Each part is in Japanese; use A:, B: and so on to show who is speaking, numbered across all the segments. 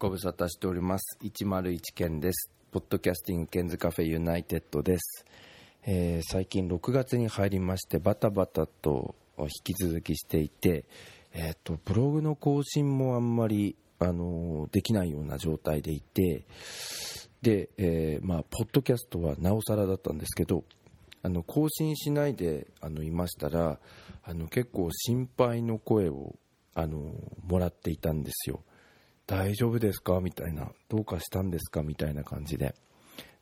A: ご無沙汰しております。101件です。ポッドキャスティングケンズカフェユナイテッドです、えー、最近6月に入りましてバタバタと引き続きしていてえっ、ー、とブログの更新もあんまりあのできないような状態でいてで、えー、まあポッドキャストはなおさらだったんですけどあの更新しないであのいましたらあの結構心配の声をあのもらっていたんですよ。大丈夫ですか？みたいな、どうかしたんですか？みたいな感じで。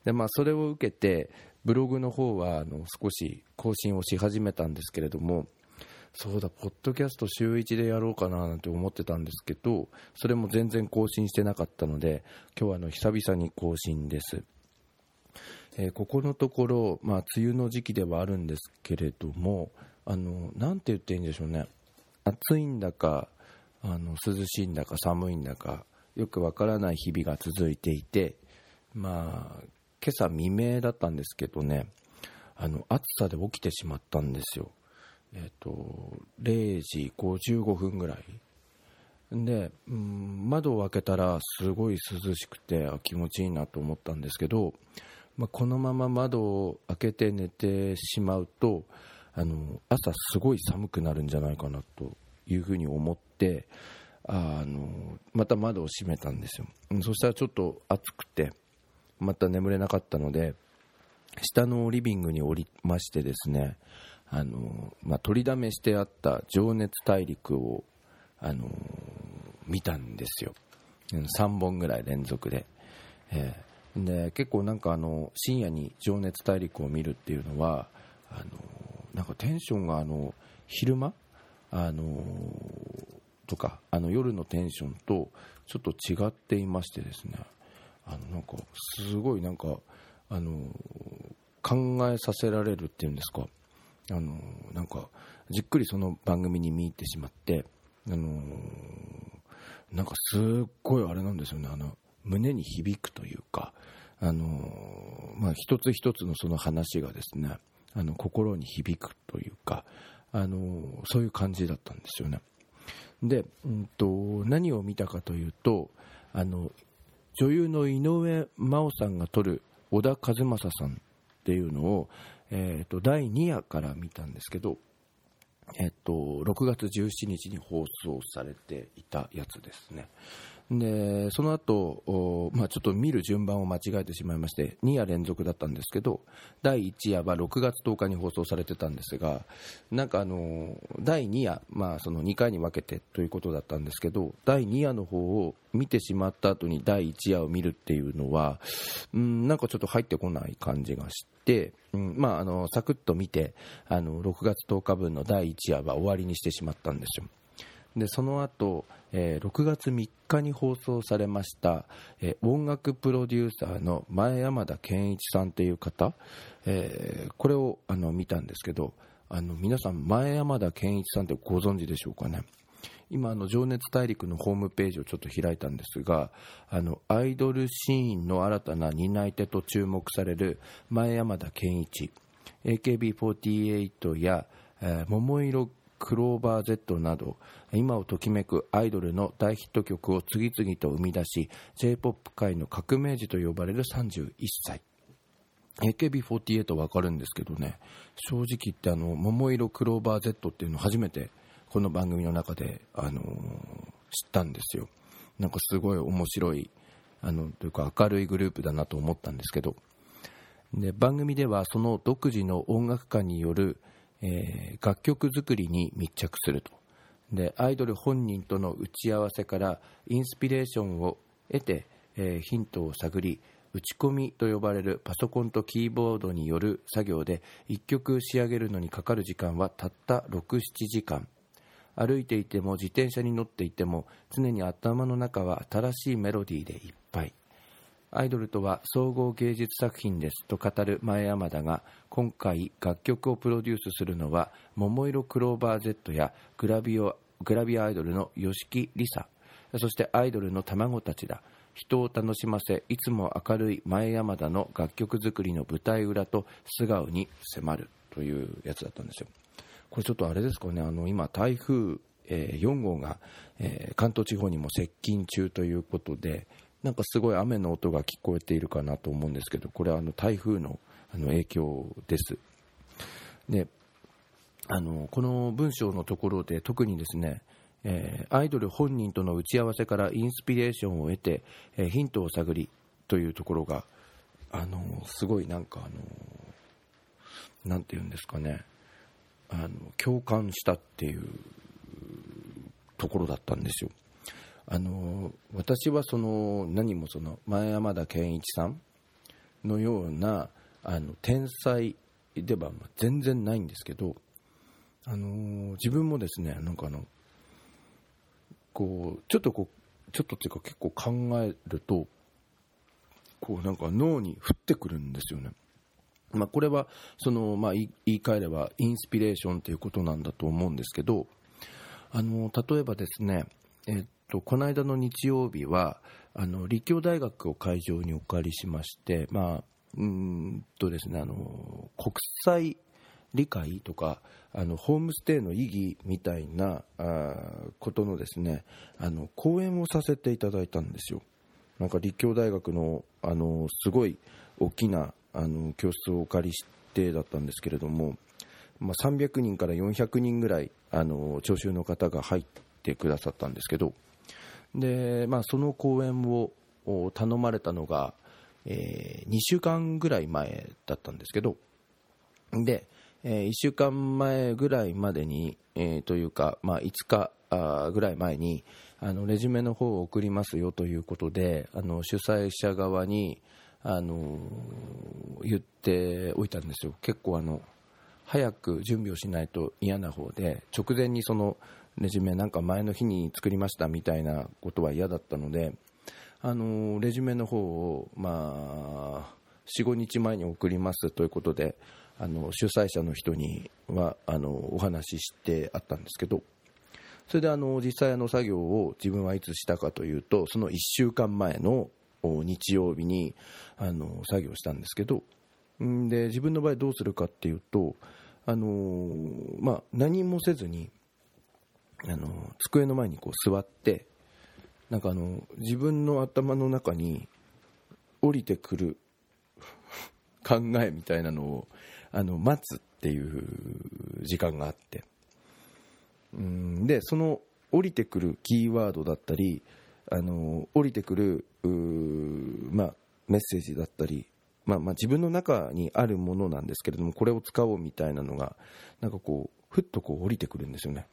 A: で、まあ、それを受けて、ブログの方は、あの、少し更新をし始めたんですけれども、そうだ、ポッドキャスト週1でやろうかななんて思ってたんですけど、それも全然更新してなかったので、今日はあの久々に更新です。えー、ここのところ、まあ、梅雨の時期ではあるんですけれども、あの、なんて言っていいんでしょうね。暑いんだか、あの涼しいんだか寒いんだかよくわからない日々が続いていて、まあ、今朝未明だったんですけどねあの暑さで起きてしまったんですよ、えーと、0時55分ぐらい。で、うん、窓を開けたらすごい涼しくて気持ちいいなと思ったんですけど、まあ、このまま窓を開けて寝てしまうとあの朝すごい寒くなるんじゃないかなというふうに思っあのまた窓を閉めたんですよ。そしたらちょっと暑くてまた眠れなかったので下のリビングに降りましてですねあの、まあ、取りだめしてあった「情熱大陸を」あの見たんですよ。3本ぐらい連続で、えー、で結構なんかあの深夜に「情熱大陸」を見るっていうのはあのなんかテンションがあの昼間あのとかあの夜のテンションとちょっと違っていましてですね。あのなんかすごいなんかあの考えさせられるっていうんですか。あのなんかじっくりその番組に見入ってしまってあのなんかすっごいあれなんですよね。あの胸に響くというかあの、まあ、一つ一つのその話がですねあの心に響くというかあのそういう感じだったんですよね。で、うんと、何を見たかというとあの女優の井上真央さんが撮る小田和正さんっていうのを、えーと、第2夜から見たんですけど、えーと、6月17日に放送されていたやつですね。でその後、まあちょっと見る順番を間違えてしまいまして2夜連続だったんですけど第1夜は6月10日に放送されてたんですがなんかあの第2夜、まあ、その2回に分けてということだったんですけど第2夜の方を見てしまった後に第1夜を見るっていうのは、うん、なんかちょっと入ってこない感じがして、うんまあ、あのサクッと見てあの6月10日分の第1夜は終わりにしてしまったんですよ。でその後、えー、6月3日に放送されました、えー、音楽プロデューサーの前山田健一さんという方、えー、これをあの見たんですけどあの皆さん前山田健一さんってご存知でしょうかね。今あの情熱大陸のホームページをちょっと開いたんですがあのアイドルシーンの新たな担い手と注目される前山田健一 AKB48 や、えー、桃色クローバー Z など今をときめくアイドルの大ヒット曲を次々と生み出し j p o p 界の革命児と呼ばれる31歳。AKB48 分かるんですけどね。正直言ってあの桃色クローバー Z っていうの初めてこの番組の中で、あのー、知ったんですよ。なんかすごい面白いあのというか明るいグループだなと思ったんですけど。で番組ではその独自の音楽家によるえー、楽曲作りに密着すると。でアイドル本人との打ち合わせからインスピレーションを得て、えー、ヒントを探り打ち込みと呼ばれるパソコンとキーボードによる作業で1曲仕上げるのにかかる時間はたった67時間。歩いていても自転車に乗っていても常に頭の中は新しいメロディーでいっぱい。アイドルとは総合芸術作品ですと語る前山田が今回楽曲をプロデュースするのは桃色クローバー Z やグラビオグラビアアイドルの吉木りさそしてアイドルの卵たちだ人を楽しませいつも明るい前山田の楽曲作りの舞台裏と素顔に迫るというやつだったんですよ。これちょっとあれですかね。あの今台風、4号が、関東地方にも接近中ということでなんかすごい雨の音が聞こえているかなと思うんですけどこれはあの台風のあの影響ですであのこの文章のところで特にですねえー、アイドル本人との打ち合わせからインスピレーションを得て、えー、ヒントを探りというところが、あの、すごいなんか、あの、なんていうんですかね、あの共感したっていうところだったんですよ。あの私はその何もその前山田健一さんのようなあの天才では全然ないんですけど、あの自分もですねなんかあのこうちょっとこうちょっとっていうか結構考えるとこうなんか脳に降ってくるんですよね。まあ、これはその、まあ、言い換えればインスピレーションということなんだと思うんですけどあの例えばですね、えっと、この間の日曜日はあの立教大学を会場にお借りしまして、国際理解とかあのホームステイの意義みたいなあことのですねあの講演をさせていただいたんですよ。なんか立教大学のあのすごい大きなあの教室をお借りしてだったんですけれども、まあ、300人から400人ぐらいあの聴衆の方が入ってくださったんですけどで、まあ、その講演を頼まれたのが、えー、2週間ぐらい前だったんですけどで、えー、1週間前ぐらいまでに、えー、というか、まあ、5日あぐらい前にあのレジュメの方を送りますよということであの主催者側にあの言っておいたんですよ、結構あの早く準備をしないと嫌な方で直前にそのレジュメなんか前の日に作りましたみたいなことは嫌だったのであのレジュメの方を、まあ、45日前に送りますということであの主催者の人にはあのお話ししてあったんですけどそれであの実際の作業を自分はいつしたかというとその1週間前の日曜日にあの作業したんですけどで自分の場合どうするかっていうとあの、まあ、何もせずにあの机の前にこう座ってなんかあの自分の頭の中に降りてくる 考えみたいなのをあの待つっていう時間があって。うんでその降りてくるキーワードだったりあの降りてくるまあ、メッセージだったり、まあ、まあ自分の中にあるものなんですけれどもこれを使おうみたいなのがなんかこうふっとこう降りてくるんですよね。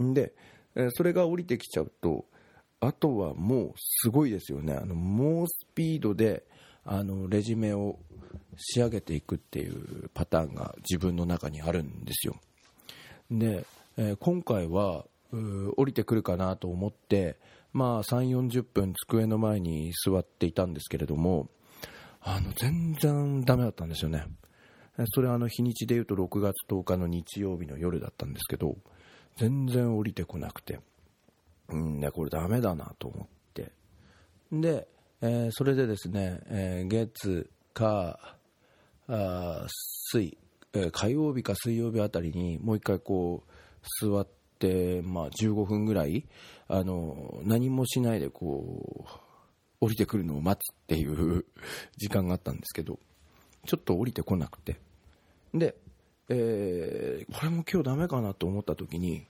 A: でそれが降りてきちゃうとあとはもうすごいですよね。あの猛スピードであのレジュメを仕上げていくっていうパターンが自分の中にあるんですよ。で、え、今回は降りてくるかなと思って、まあ、3、40分机の前に座っていたんですけれどもあの全然ダメだったんですよね。それはあの日にちでいうと6月10日の日曜日の夜だったんですけど全然降りてこなくて。うんねこれダメだなと思って。で、えー、それでですね、えー、月火あ水、えー、火曜日か水曜日あたりにもう一回こう座って、まあ、15分ぐらいあの何もしないでこう降りてくるのを待つっていう 時間があったんですけどちょっと降りてこなくて。で、えー、これも今日ダメかなと思った時に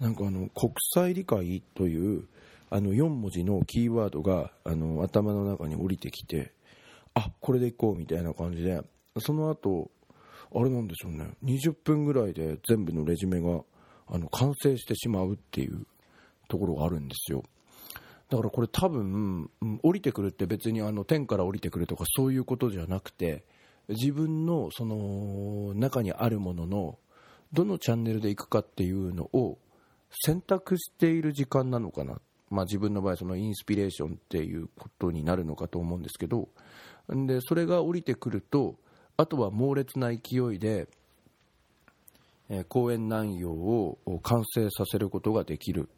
A: なんかあの国際理解というあの4文字のキーワードがあの頭の中に降りてきてあこれでいこうみたいな感じでその後あれなんでしょうね20分ぐらいで全部のレジュメがあの完成してしまうっていうところがあるんですよ。だからこれ多分、降りてくるって別にあの天から降りてくるとかそういうことじゃなくて自分のその中にあるもののどのチャンネルで行くかっていうのを選択している時間なのかな、まあ、自分の場合そのインスピレーションっていうことになるのかと思うんですけど。でそれが降りてくるとあとは猛烈な勢いで、え、講演内容を完成させることができる。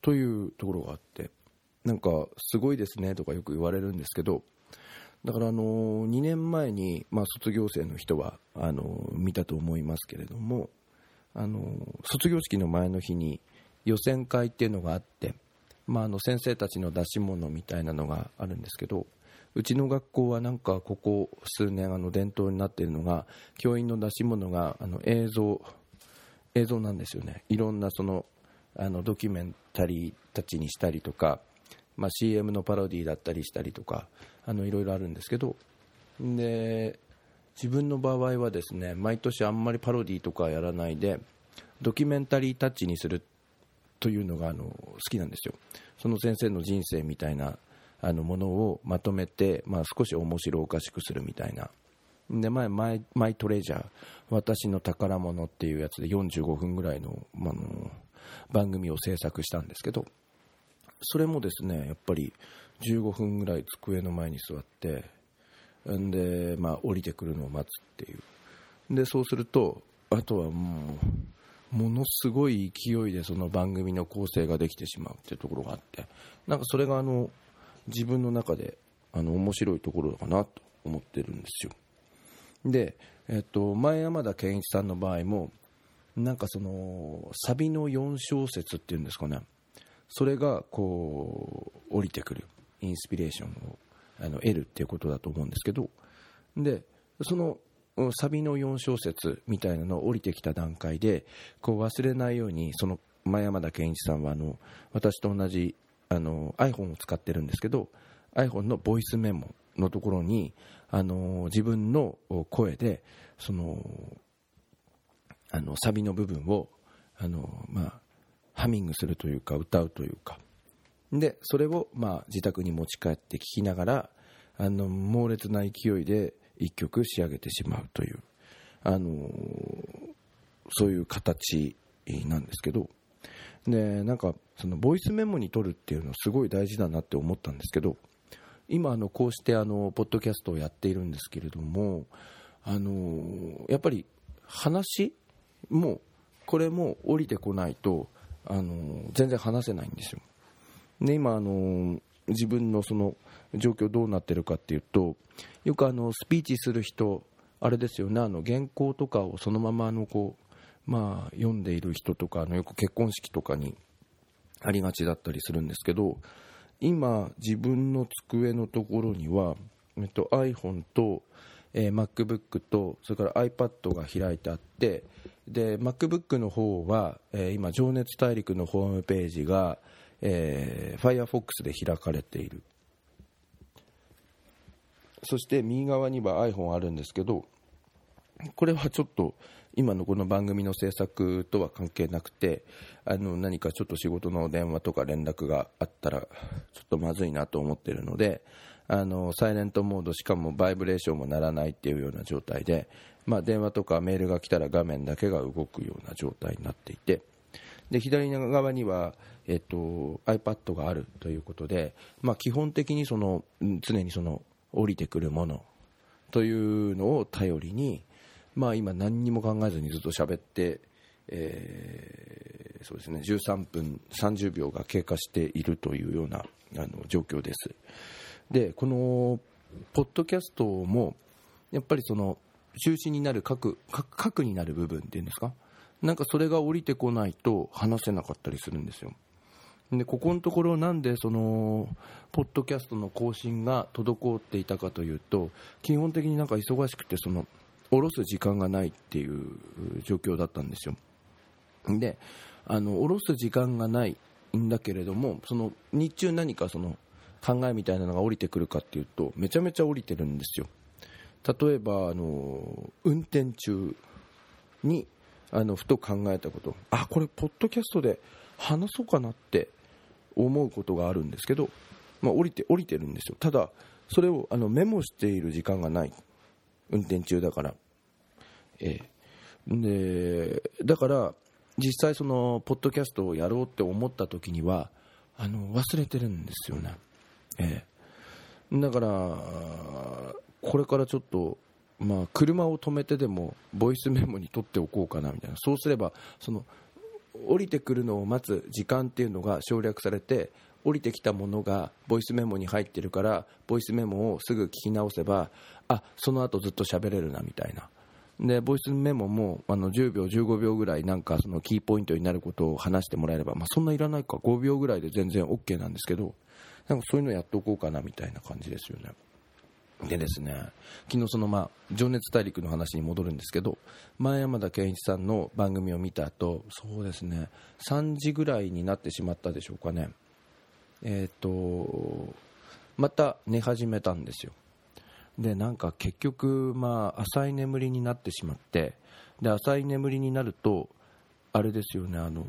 A: というところがあって。なんかすごいですねとかよく言われるんですけど。だからあの2年前に、まあ、卒業生の人はあの見たと思いますけれどもあの卒業式の前の日に予選会っていうのがあって、まあ、あの先生たちの出し物みたいなのがあるんですけどうちの学校はなんかここ数年あの伝統になっているのが教員の出し物があの映像映像なんですよね。いろんなそのあのドキュメンタリーたちにしたりとか、まあ、CM のパロディだったりしたりとかあのいろいろあるんですけどで自分の場合はですね毎年あんまりパロディとかやらないでドキュメンタリータッチにするというのがあの好きなんですよ。その先生の人生みたいなあのものをまとめて、まあ、少し面白おかしくするみたいな。で前マイマイトレジャー私の宝物っていうやつで45分ぐらいの,、まあの番組を制作したんですけどそれもですねやっぱり15分ぐらい机の前に座ってんで、まあ、降りてくるのを待つっていう。でそうするとあとはもうものすごい勢いでその番組の構成ができてしまうっていうところがあってなんかそれがあの自分の中であの面白いところかなと思ってるんですよ。で、えっと、前山田健一さんの場合もなんかそのサビの4小節っていうんですかね。それがこう降りてくるインスピレーションをあの得るっていうことだと思うんですけどでそのサビの4小節みたいなのを降りてきた段階でこう忘れないようにその前山田健一さんはあの私と同じあの iPhone を使ってるんですけど iPhone のボイスメモのところにあの自分の声でそのあのサビの部分をあの、まあ、ハミングするというか歌うというか。でそれを、まあ、自宅に持ち帰って聴きながらあの猛烈な勢いで1曲仕上げてしまうというあのそういう形なんですけど。でなんかそのボイスメモに取るっていうのはすごい大事だなって思ったんですけど今あのこうしてあのポッドキャストをやっているんですけれどもあのやっぱり話もこれも降りてこないとあの全然話せないんですよ。で今あの自分のその状況どうなってるかっていうとよくあのスピーチする人あれですよねあの原稿とかをそのままあのこうまあ読んでいる人とかあのよく結婚式とかにありがちだったりするんですけど今自分の机のところには、えっと、iPhone と、えー、MacBook とそれから iPad が開いてあってで MacBook の方は、えー、今情熱大陸のホームページが、えー、Firefox で開かれている。そして右側には iPhone あるんですけどこれはちょっと今のこの番組の制作とは関係なくてあの何かちょっと仕事の電話とか連絡があったらちょっとまずいなと思ってるのであのサイレントモードしかもバイブレーションもならないっていうような状態で、まあ、電話とかメールが来たら画面だけが動くような状態になっていてで左側には、えっと、iPad があるということで、まあ、基本的にその常にその降りてくるものというのを頼りにまあ、今、何にも考えずにずっと喋って、えー、そうですね13分30秒が経過しているというようなあの状況です。でこのポッドキャストもやっぱりその中心になる核核になる部分っていうんですか？なんかそれが降りてこないと話せなかったりするんですよ。でここのところなんでそのポッドキャストの更新が滞っていたかというと基本的になんか忙しくてその下ろす時間がないっていう状況だったんですよ。であの下ろす時間がないんだけれどもその日中何かその考えみたいなのが降りてくるかっていうとめちゃめちゃ降りてるんですよ。例えばあの運転中にあのふと考えたこと。あこれポッドキャストで話そうかなって思うことがあるんですけど、まあ、降りて降りてるんですよ。ただそれをあのメモしている時間がない。運転中だから。えー、で、だから、実際その、ポッドキャストをやろうって思った時には、あの、忘れてるんですよね。えー、だから、これからちょっと、まあ、車を止めてでも、ボイスメモに取っておこうかなみたいな。そうすれば、その、降りてくるのを待つ時間っていうのが省略されて降りてきたものがボイスメモに入ってるからボイスメモをすぐ聞き直せばあその後ずっと喋れるなみたいなでボイスメモもあの10秒、15秒ぐらいなんかそのキーポイントになることを話してもらえれば、まあ、そんないらないか5秒ぐらいで全然 OK なんですけどなんかそういうのやっておこうかなみたいな感じですよね。でですね昨日その、まあ、情熱大陸の話に戻るんですけど前山田健一さんの番組を見た後そうですね3時ぐらいになってしまったでしょうかね、えーとまた寝始めたんですよ。でなんか結局、まあ、浅い眠りになってしまってで浅い眠りになるとあれですよねあの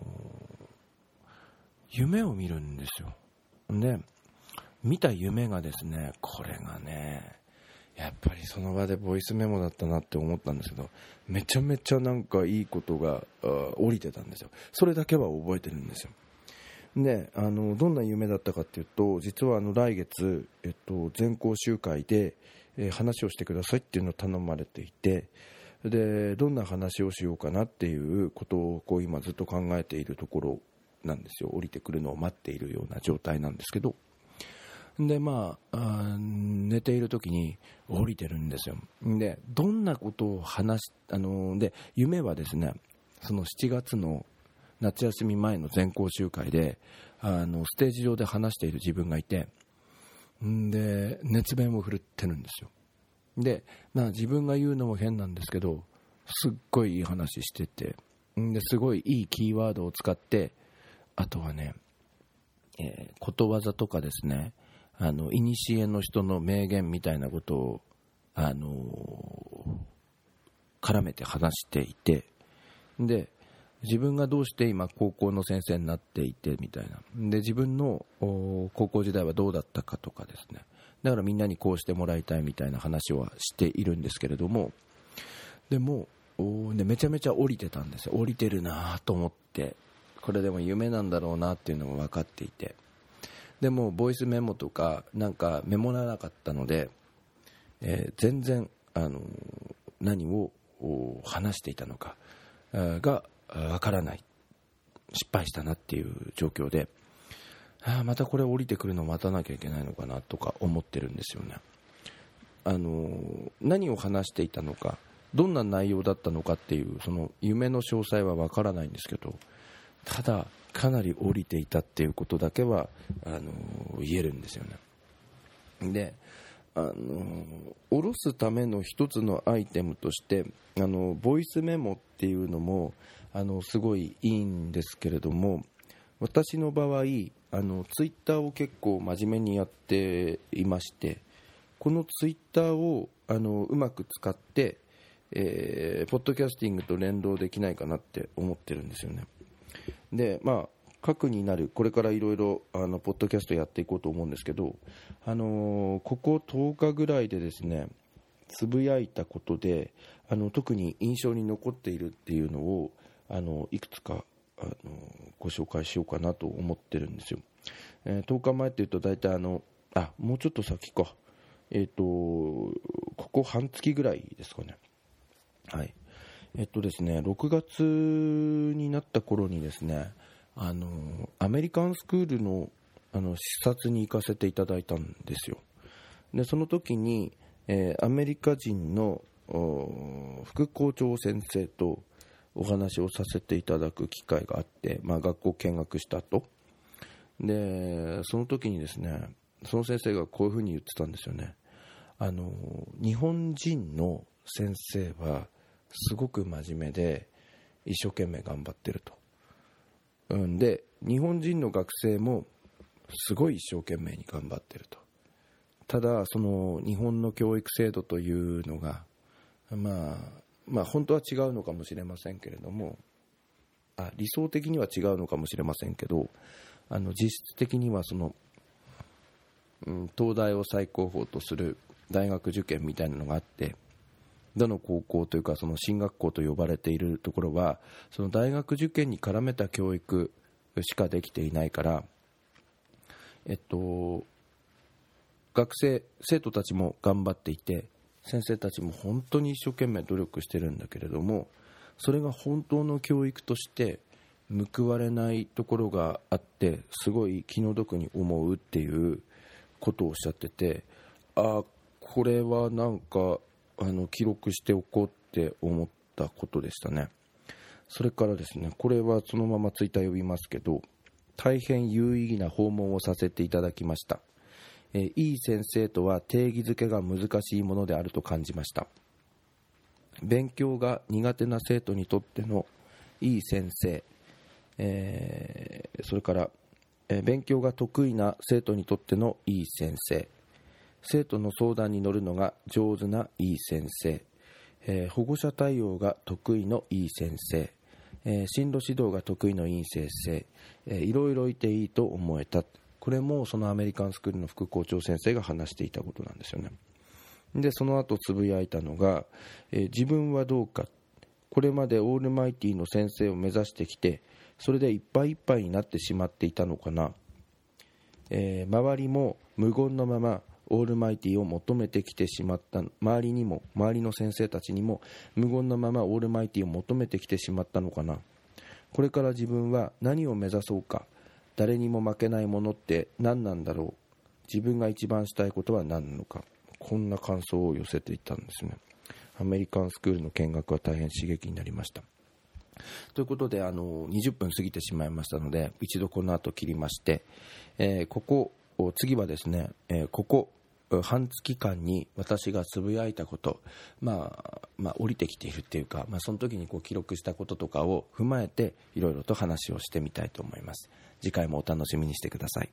A: 夢を見るんですよ。で見た夢がですねこれがねやっぱりその場でボイスメモだったなって思ったんですけどめちゃめちゃなんかいいことが降りてたんですよ。それだけは覚えてるんですよ。であのどんな夢だったかっていうと実はあの来月、えっと、全校集会で、え、話をしてくださいっていうのを頼まれていてでどんな話をしようかなっていうことをこう今ずっと考えているところなんですよ。降りてくるのを待っているような状態なんですけど。でまあ寝ている時に降りてるんですよ。でどんなことを話しあので夢はですねその7月の夏休み前の全校集会であのステージ上で話している自分がいてで熱弁を振るってるんですよ。でな自分が言うのも変なんですけどすっごいいい話しててですごいいいキーワードを使ってあとはね、えー、ことわざとかですねあの古の人の名言みたいなことを、あのー、絡めて話していてで自分がどうして今高校の先生になっていてみたいな。で自分の高校時代はどうだったかとかですね。だからみんなにこうしてもらいたいみたいな話はしているんですけれども。でもでめちゃめちゃ降りてたんですよ。降りてるなと思って。これでも夢なんだろうなっていうのも分かっていて。でもボイスメモとかなんかメモらなかったので、えー、全然、あの何を話していたのかがわからない。失敗したなっていう状況であまたこれ降りてくるの待たなきゃいけないのかなとか思ってるんですよね。あの何を話していたのかどんな内容だったのかっていうその夢の詳細はわからないんですけどただかなり降りていたっていうことだけはあの言えるんですよね。であの下ろすための一つのアイテムとしてあのボイスメモっていうのもあのすごいいいんですけれども私の場合あのツイッターを結構真面目にやっていましてこのツイッターをあのうまく使って、えー、ポッドキャスティングと連動できないかなって思ってるんですよね。でまあ核になるこれからいろいろあのポッドキャストやっていこうと思うんですけど、あのー、ここ10日ぐらいでですねつぶやいたことであの特に印象に残っているっていうのをあのいくつかあのご紹介しようかなと思ってるんですよ、えー、10日前っていうと大体あのあもうちょっと先か。えっ、ー、とここ半月ぐらいですかね。はい。えっとですね6月になった頃にですねあのアメリカンスクールのあの視察に行かせていただいたんですよ。でその時に、えー、アメリカ人の副校長先生とお話をさせていただく機会があって、まあ、学校見学した後でその時にですねその先生がこういうふうに言ってたんですよね。あの日本人の先生はすごく真面目で一生懸命頑張ってると、うん、で日本人の学生もすごい一生懸命に頑張ってると。ただその日本の教育制度というのがまあまあ、本当は違うのかもしれませんけれどもあ理想的には違うのかもしれませんけどあの実質的にはその、うん、東大を最高峰とする大学受験みたいなのがあってどの高校というかその進学校と呼ばれているところはその大学受験に絡めた教育しかできていないから、えっと、学生生徒たちも頑張っていて先生たちも本当に一生懸命努力してるんだけれどもそれが本当の教育として報われないところがあってすごい気の毒に思うっていうことをおっしゃっててあこれはなんかあの記録しておこうって思ったことでしたね。それからですねこれはそのままツイッター呼びますけど大変有意義な訪問をさせていただきました、え、いい先生とは定義づけが難しいものであると感じました。勉強が苦手な生徒にとってのいい先生、えー、それから、え、勉強が得意な生徒にとってのいい先生。生徒の相談に乗るのが上手ないい先生、えー、保護者対応が得意のいい先生、えー、進路指導が得意のいい先生、えー、いろいろいていいと思えた。これもそのアメリカンスクールの副校長先生が話していたことなんですよね。でその後つぶやいたのが、えー、自分はどうか。これまでオールマイティの先生を目指してきてそれでいっぱいいっぱいになってしまっていたのかな、えー、周りも無言のままオールマイティを求めてきてしまった周りにも周りの先生たちにも無言のままオールマイティを求めてきてしまったのかな。これから自分は何を目指そうか。誰にも負けないものって何なんだろう。自分が一番したいことは何なのか。こんな感想を寄せていたんですね。アメリカンスクールの見学は大変刺激になりました。ということであの20分過ぎてしまいましたので一度この後切りまして、えー、ここ次はですね、えー、ここ半月間に私がつぶやいたこと、まあ、まあ、降りてきているっていうか、まあ、その時にこう記録したこととかを踏まえていろいろと話をしてみたいと思います。次回もお楽しみにしてください。